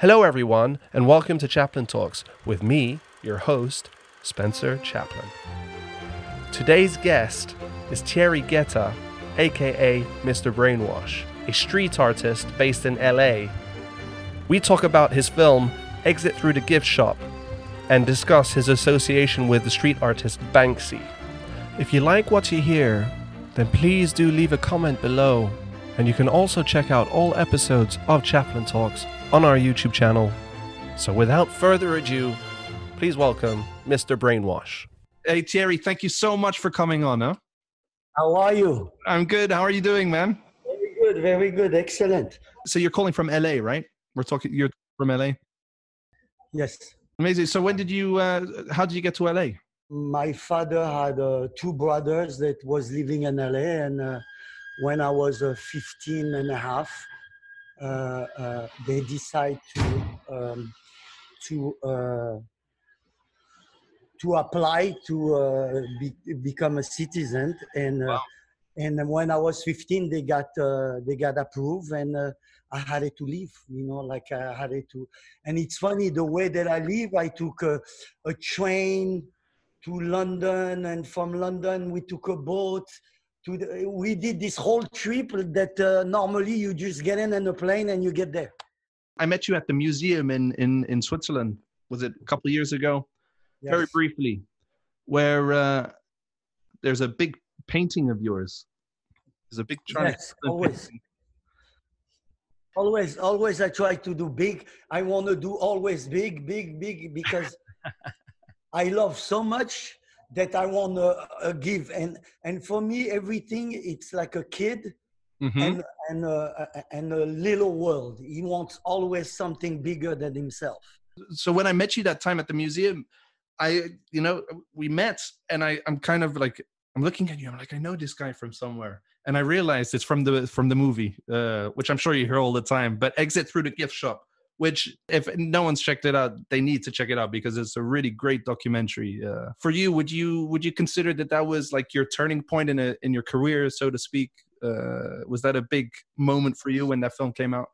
Hello, everyone, and welcome to Chaplin Talks with me, your host, Spencer Chaplin. Today's guest is Thierry Guetta, aka Mr. Brainwash, a street artist based in LA. We talk about his film Exit Through the Gift Shop and discuss his association with the street artist Banksy. If you like what you hear, then please do leave a comment below. And you can also check out all episodes of Chaplin Talks on our YouTube channel. So without further ado, please welcome Mr. Brainwash. Hey Thierry, thank you so much for coming on. Huh? How are you? I'm good. How are you doing, man? Very good, very good, excellent. So you're calling from LA, right? We're talking. You're from LA. Yes. Amazing. So when did you? Uh, how did you get to LA? My father had uh, two brothers that was living in LA, and uh, when I was uh, 15 and a half, they decide to um, to uh, to apply to uh, be, become a citizen, and uh, Wow. and when I was 15, they got uh, they got approved, and uh, I had to leave. You know, like I had to. And it's funny the way that I live. I took a, a train to London, and from London we took a boat. To the, we did this whole trip that uh, normally you just get in on a plane and you get there. I met you at the museum in in in Switzerland. Was it a couple of years ago? Very briefly, where uh, there's a big painting of yours. There's a big Charlie Yes, always. painting. always always i try to do big i want to do always big big big because i love so much that i want to uh, give and and for me everything it's like a kid Mhm. and and uh, uh, and a little world he wants always something bigger than himself so when I met you that time at the museum, I, you know, we met and I, I'm kind of like, I'm looking at you. I'm like, I know this guy from somewhere. And I realized it's from the, from the movie, uh, which I'm sure you hear all the time, but exit through the gift shop, which if no one's checked it out, they need to check it out because it's a really great documentary. Uh, for you, would you, would you consider that that was like your turning point in a, in your career, so to speak? Uh, was that a big moment for you when that film came out?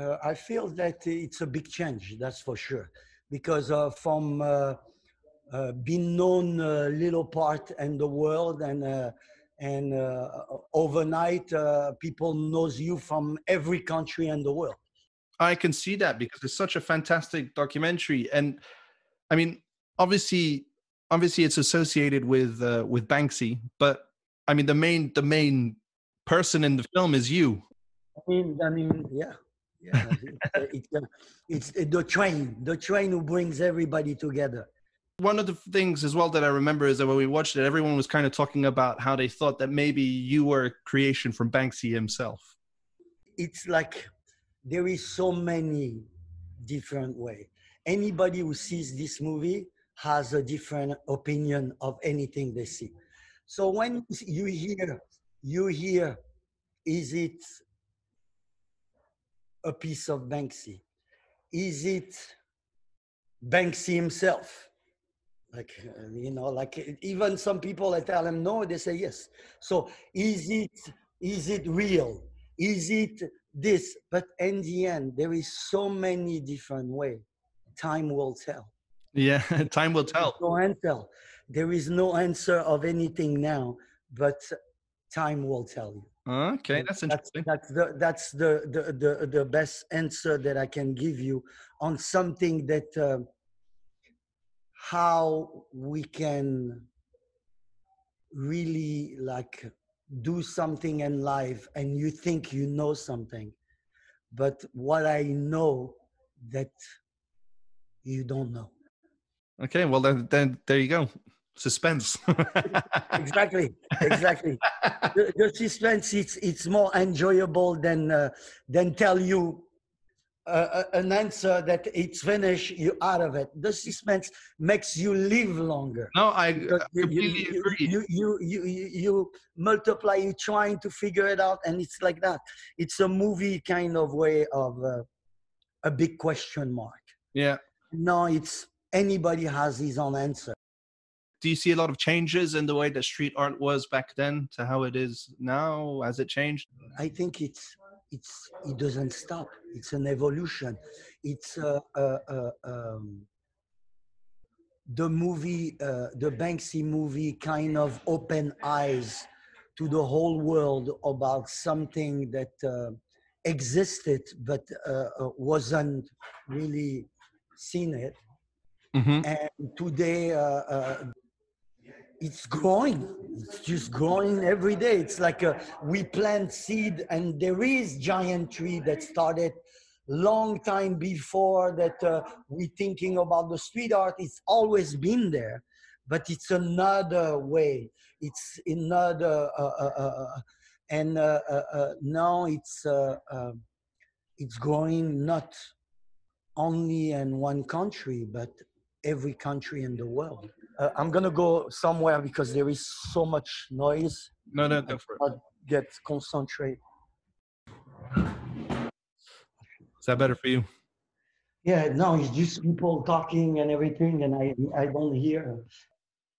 uh, I feel that it's a big change, that's for sure. Because uh, from uh, uh, being known little part in the world and and overnight, people knows you from every country in the world. I can see that because it's such a fantastic documentary, and I mean, obviously, obviously, it's associated with uh, with Banksy, but I mean, the main the main person in the film is you. I mean, I mean, yeah, yeah. it's, uh, it's the train, the train who brings everybody together. One of the things as well that I remember is that when we watched it, everyone was kind of talking about how they thought that maybe you were a creation from Banksy himself. it's like there is so many different way. Anybody who sees this movie has a different opinion of anything they see. So when you hear you hear is it a piece of banksy? Is it banksy himself? Like you know like even some people i tell them no they say yes. So is it is it real? Is it this but in the end there is so many different way time will tell Yeah, time will tell. no answer there is no answer of anything now but time will tell you Okay, that's that's interesting. that's the that's the the the, the best answer that i can give you on something that uh, how we can really like do something in life and you think you know something but what i know that you don't know Okay, well then, then there you go. Suspense. exactly exactly the, the suspense it's it's more enjoyable than uh, than tell you uh, an answer that it's finished you out of it the suspense makes you live longer no, I Because you, you, completely you, agree. you, you, you, you, you multiply you trying to figure it out and it's like that it's a movie kind of way of uh, a big question mark Yeah. no it's anybody has his own answer do you see a lot of changes in the way that street art was back then to how it is now? Has it changed? I think it's it's it doesn't stop. It's an evolution. It's uh, uh, uh, um, the movie, uh, the Banksy movie, kind of open eyes to the whole world about something that uh, existed but wasn't really seen it. Mhm. And today, it's growing. It's just growing every day. It's like uh we plant seed, and there is giant tree that started long time before that. Uh, we thinking about the street art. It's always been there, but it's another way. It's another, uh, uh, uh, uh, and now it's uh, it's growing not only in one country, but every country in the world. Uh, I'm gonna go somewhere because there is so much noise. No, no, go for it. Get concentrate. Is that better for you? Yeah, no, it's just people talking and everything, and I I don't hear.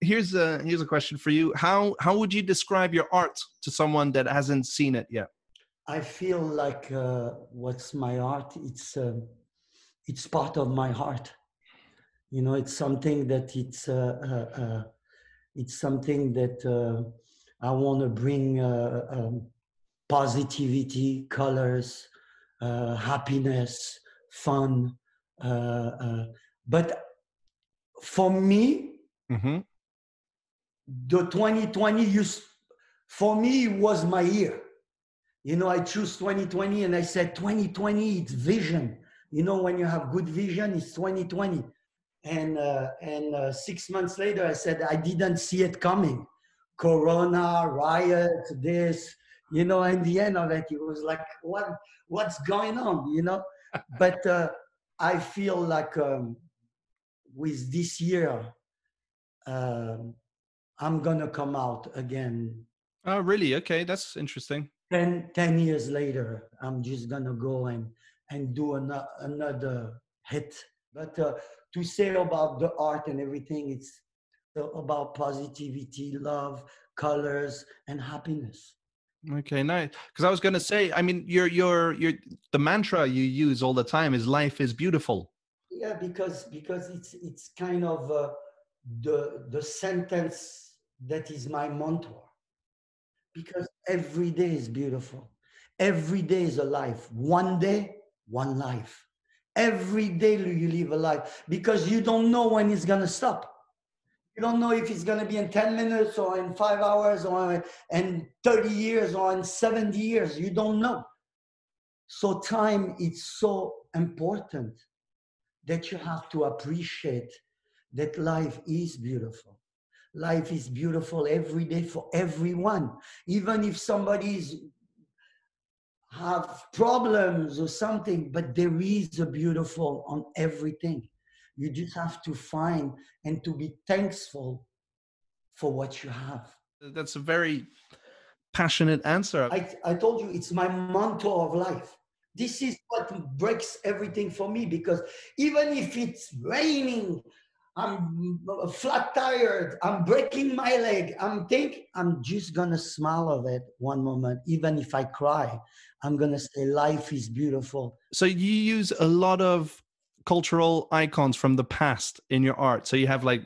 Here's a here's a question for you. How how would you describe your art to someone that hasn't seen it yet? I feel like uh, what's my art? It's uh, it's part of my heart. You know, it's something that it's uh, uh, uh, it's something that uh, I want to bring uh, um, positivity, colors, uh, happiness, fun. Uh, uh, but for me, Mm-hmm. the 2020 used for me it was my year you know i choose 2020 and i said 2020 it's vision you know when you have good vision it's 2020 and uh, and uh, six months later i said i didn't see it coming corona riot this you know in the end of it it was like what what's going on you know but uh, i feel like um, with this year um, I'm gonna come out again. Oh, really? Okay, that's interesting. 10, 10 years later, I'm just gonna go and and do another, another hit. But uh, to say about the art and everything, it's about positivity, love, colors, and happiness. Okay, nice. Because I was going to say, I mean, your your your the mantra you use all the time is "life is beautiful." Yeah, because because it's it's kind of uh, the the sentence that is my mentor. Because every day is beautiful. Every day is a life. One day, one life. Every day you live a life because you don't know when it's gonna stop. You don't know if it's gonna be in 10 minutes or in five hours or in 30 years or in 70 years. You don't know. So time is so important that you have to appreciate that life is beautiful. Life is beautiful every day for everyone. Even if somebody's have problems or something, but there is a beautiful on everything. You just have to find and to be thankful for what you have. That's a very passionate answer. I, I told you it's my motto of life. This is what breaks everything for me because even if it's raining, I'm flat tired, I'm breaking my leg, I'm think I'm just gonna smile of it one moment, even if I cry. I'm gonna say life is beautiful. So you use a lot of cultural icons from the past in your art. So you have like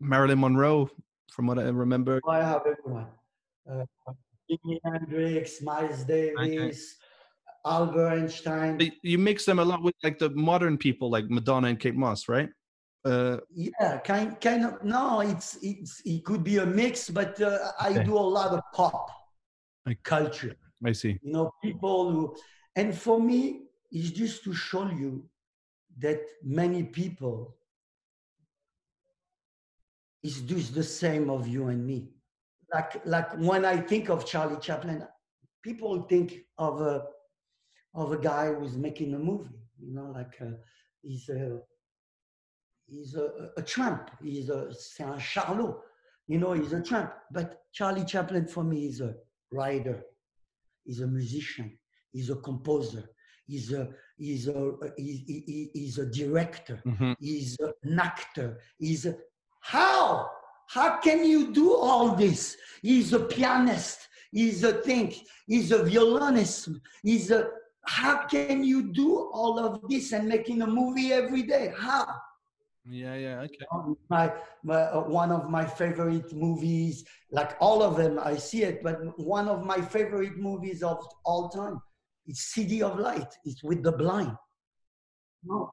Marilyn Monroe, from what I remember. I have everyone. Uh, Jimi Hendrix, Miles Davis, Albert Einstein. You mix them a lot with like the modern people, like Madonna and Kate Moss, right? Uh, Yeah, kind kind of. No, it's it's it could be a mix, but uh, I Okay. do a lot of pop Okay. culture. I see. You know, people who, and for me, it's just to show you that many people is just the same of you and me. Like like when I think of Charlie Chaplin, people think of a of a guy who's making a movie. You know, like uh, he's a he's a, a tramp. He's a c'est un charlot. You know, he's a tramp. But Charlie Chaplin for me is a writer. He's a musician. He's a composer. He's a he's a he, he- he- he's a director. Mhm. He's an actor. He's a how How can you do all this? He's a pianist. He's a thing. He's a violinist. He's a. How can you do all of this and making a movie every day? How? Yeah, yeah, okay. My, my uh, one of my favorite movies, like all of them, I see it, but one of my favorite movies of all time is City of Light. It's with the blind. No.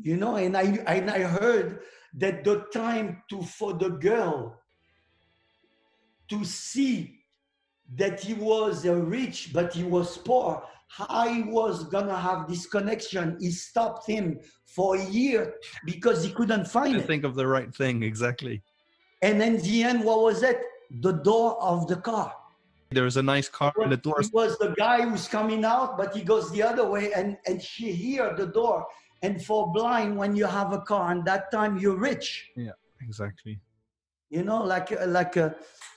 You know, and I and I heard that the time to for the girl to see that he was uh, rich but he was poor he was gonna have this connection he stopped him for a year because he couldn't find it think of the right thing, exactly. and in the end what was it the door of the car There was a nice car in the door. it was the guy who's coming out but he goes the other way and and she hear the door and for blind when you have a car and that time you're rich Yeah, Exactly. you know like like uh,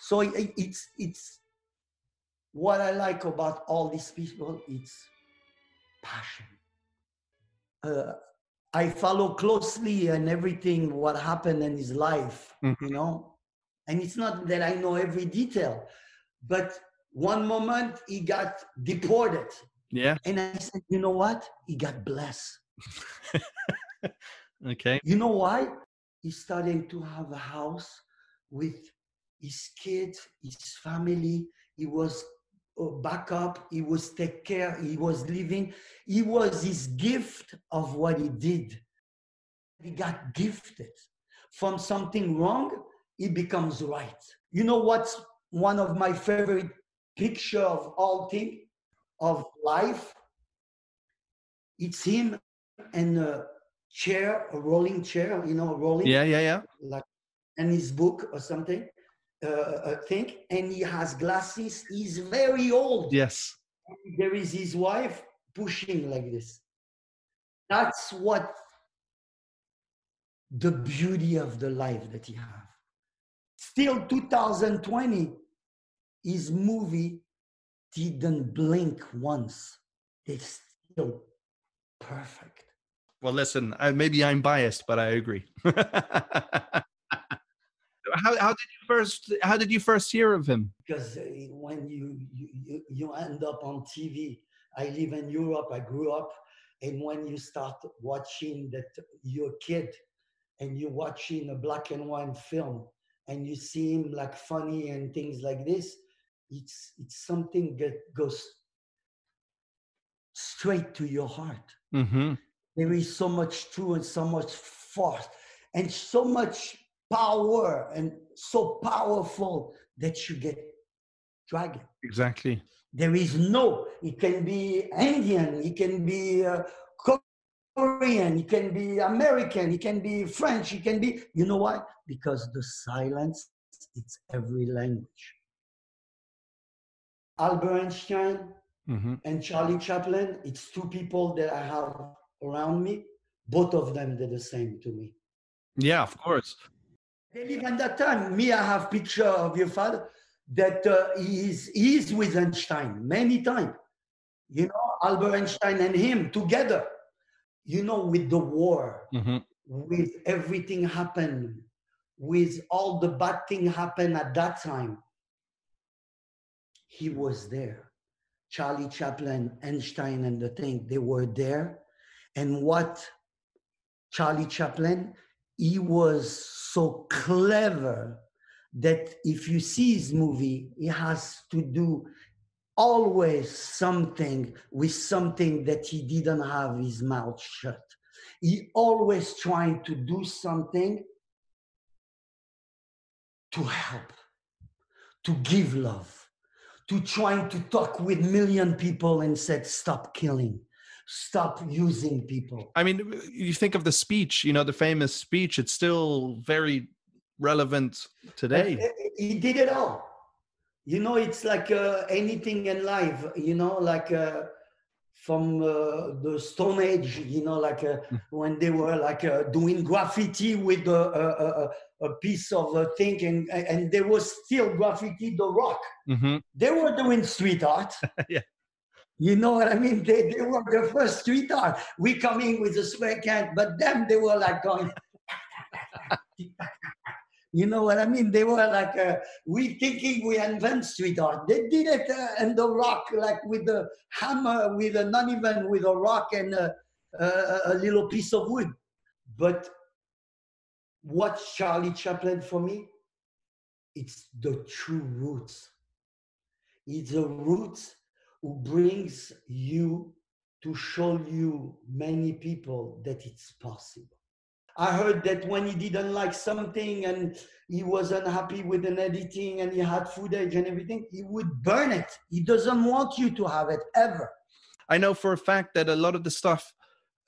so it, it's it's what i like about all these people is passion uh, i follow closely and everything what happened in his life Mhm. you know and it's not that i know every detail but one moment he got deported Yeah. and i said you know what he got blessed Okay. You know why? He's starting to have a house with his kids, his family. He was uh, back up. He was take care. He was living. He was his gift of what he did. He got gifted from something wrong. He becomes right. You know what's one of my favorite picture of all thing of life? It's him and a chair, a rolling chair, you know, rolling Yeah, yeah, yeah. like and his book or something, uh, thing, and he has glasses. He's very old. Yes. There is his wife pushing like this. That's what the beauty of the life that he have. Still 2020, his movie didn't blink once. It's still perfect. Well, listen, uh, maybe I'm biased, but I agree. how, how did you first how did you first hear of him? because uh, when you, you you you end up on TV, I live in Europe. I grew up, and when you start watching that you're a kid, and you're watching a black and white film, and you see him like funny and things like this, it's it's something that goes straight to your heart. Mm-hmm. There is so much truth and so much force and so much power and so powerful that you get dragon. Exactly. There is no, it can be Indian, it can be uh, Korean, it can be American, it can be French, it can be, you know why? Because the silence, it's every language. Albert Einstein Mm-hmm. and Charlie Chaplin, it's two people that I have around me. Both of them did the same to me. Yeah, of course. They live in that time. Me, I have picture of your father that uh, he's he's with Einstein many times. You know, Albert Einstein and him together. You know, with the war, Mm-hmm. with everything happened, with all the bad thing happened at that time. He was there. Charlie Chaplin, Einstein, and the thing, they were there. And what Charlie Chaplin, he was so clever that if you see his movie, he has to do always something with something that he didn't have his mouth shut. He always trying to do something to help, to give love, to trying to talk with million people and said, stop killing, stop using people. I mean, you think of the speech, you know, the famous speech, it's still very relevant today. Uh, He did it all. You know, it's like uh, anything in life, you know, like uh, from uh, the Stone Age, you know, like uh, when they were like uh, doing graffiti with a, a, a, piece of a thing and, and there was still graffiti the rock. Mm-hmm. They were doing street art. Yeah. You know what I mean? They, they were the first street art. We coming with a spray can, but them, they were like going, You know what I mean? They were like, uh, we thinking we invent street art. They did it uh, in the rock, like with the hammer, with a, not even with a rock and a, a, a little piece of wood. But what Charlie Chaplin for me? It's the true roots. It's the roots who brings you to show you many people that it's possible. I heard that when he didn't like something and he was unhappy with an editing and he had footage and everything, he would burn it. He doesn't want you to have it ever. I know for a fact that a lot of the stuff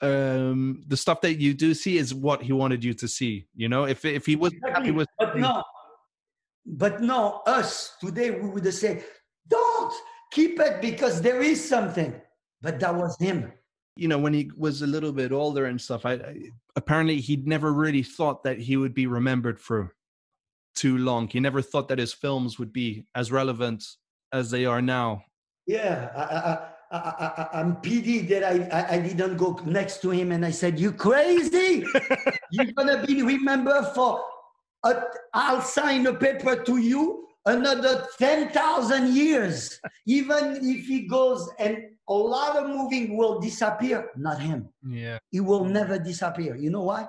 um the stuff that you do see is what he wanted you to see you know if if he was Exactly. happy with But no, but no, us today we would say, keep it because there is something. But that was him. you know when he was a little bit older and stuff I, I apparently he'd never really thought that he would be remembered for too long he never thought that his films would be as relevant as they are now Yeah, I, I, I, I, I'm pity that I, I, I didn't go next to him and I said, "You crazy? You're gonna be remembered for. A, I'll sign a paper to you another ten thousand years. Even if he goes and a lot of moving will disappear, not him. yeah He will never disappear. You know why?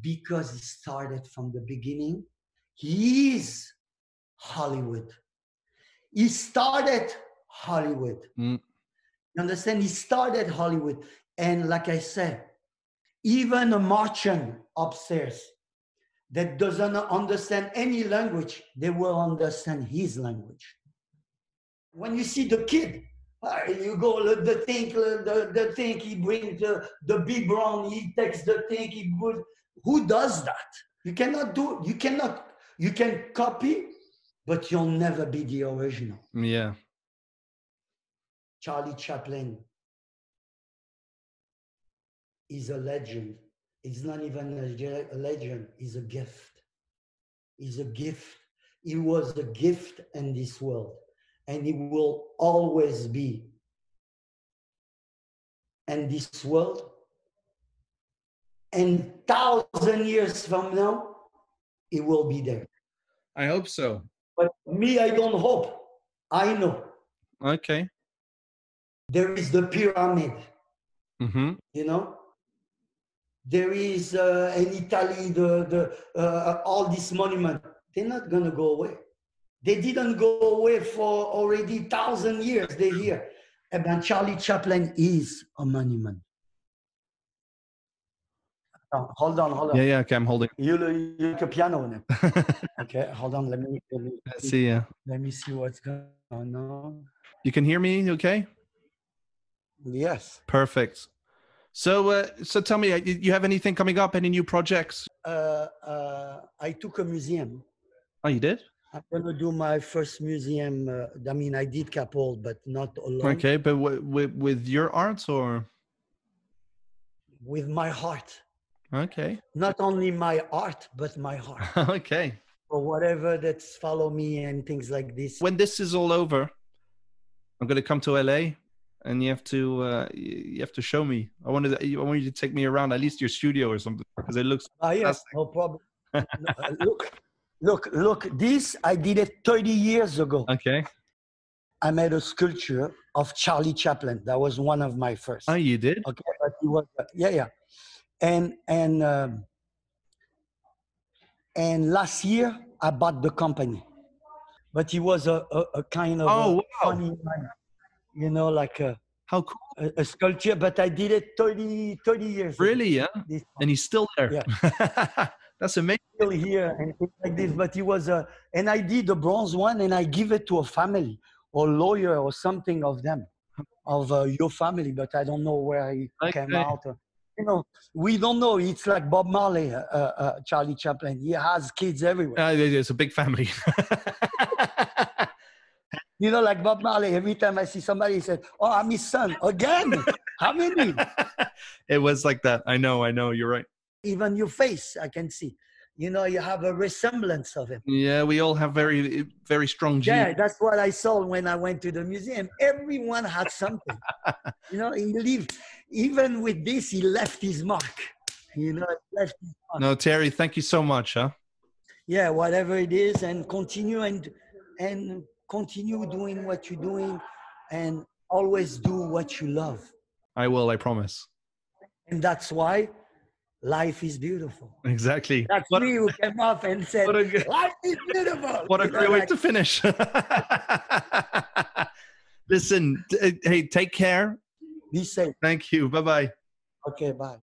Because he started from the beginning. He is Hollywood. He started Hollywood. Mm. You understand? He started Hollywood. And like I said, even a Martian upstairs that doesn't understand any language, they will understand his language. When you see the kid, uh, you go uh, the thing, uh, the, the thing, he brings the, the big brown, he takes the thing, he put, who does that? You cannot do, you cannot, you can copy, but you'll never be the original. yeah Charlie Chaplin is a legend. It's not even a, legend, it's a gift. It's a gift. He was a gift in this world, and he will always be in this world. And thousand years from now, he will be there. i hope so But me, I don't hope. I know okay there is the pyramid. mm-hmm. you know there is uh, in italy the, the uh, all these monument they're not going to go away. They didn't go away for already thousand years they're here and then charlie chaplin is a monument. Oh, hold on hold on. Yeah yeah okay i'm holding. You you like a piano now. okay hold on let me let me, let's see yeah. let me see what's going on. You can hear me okay? Yes. Perfect so uh, so tell me uh, you have anything coming up any new projects uh, uh, i took a museum oh you did I'm gonna do my first museum. Uh, I mean, I did couple, but not alone. okay but w- with with your art or With my heart, okay not only my art, but my heart. okay Or whatever that's follow me and things like this. when this is all over, I'm gonna come to LA, and you have to uh, you have to show me. I wanted I want you to take me around at least your studio or something because it looks Ah, yes, no problem. No, uh, look, look, look. This I did it 30 years ago. okay. I made a sculpture of Charlie Chaplin. That was one of my first. Oh, you did? okay but he was yeah yeah and and um, and last year i bought the company but he was a, a, a kind of Oh, wow. funny man you know like a, How cool! a, a sculpture but i did it 30 30 years ago, Really? Yeah. this And he's still there. Yeah. That's amazing. still here and like this but he was a and i did the bronze one and i give it to a family or lawyer or something of them of uh, your family but i don't know where he came Okay. out you know we don't know it's like bob marley uh, uh, charlie chaplin he has kids everywhere Uh, it- it's a big family. you know like bob marley every time i see somebody he said oh i'm his son again how many it was like that. I know. I know. You're right. even your face i can see you know you have a resemblance of him Yeah, we all have very, very strong genes. Yeah, that's what I saw when I went to the museum. Everyone had something. you know, he lived, even with this, he left his mark. You know, left his mark. No, Terry, thank you so much. Huh? yeah, whatever it is, and continue and and continue doing what you're doing, and always do what you love. I will. I promise. And that's why life is beautiful. Exactly. That's What- me who came up and said, a life is beautiful. What a great way to finish. Listen, hey, take care. Be safe. Thank you. Bye bye. Okay, bye.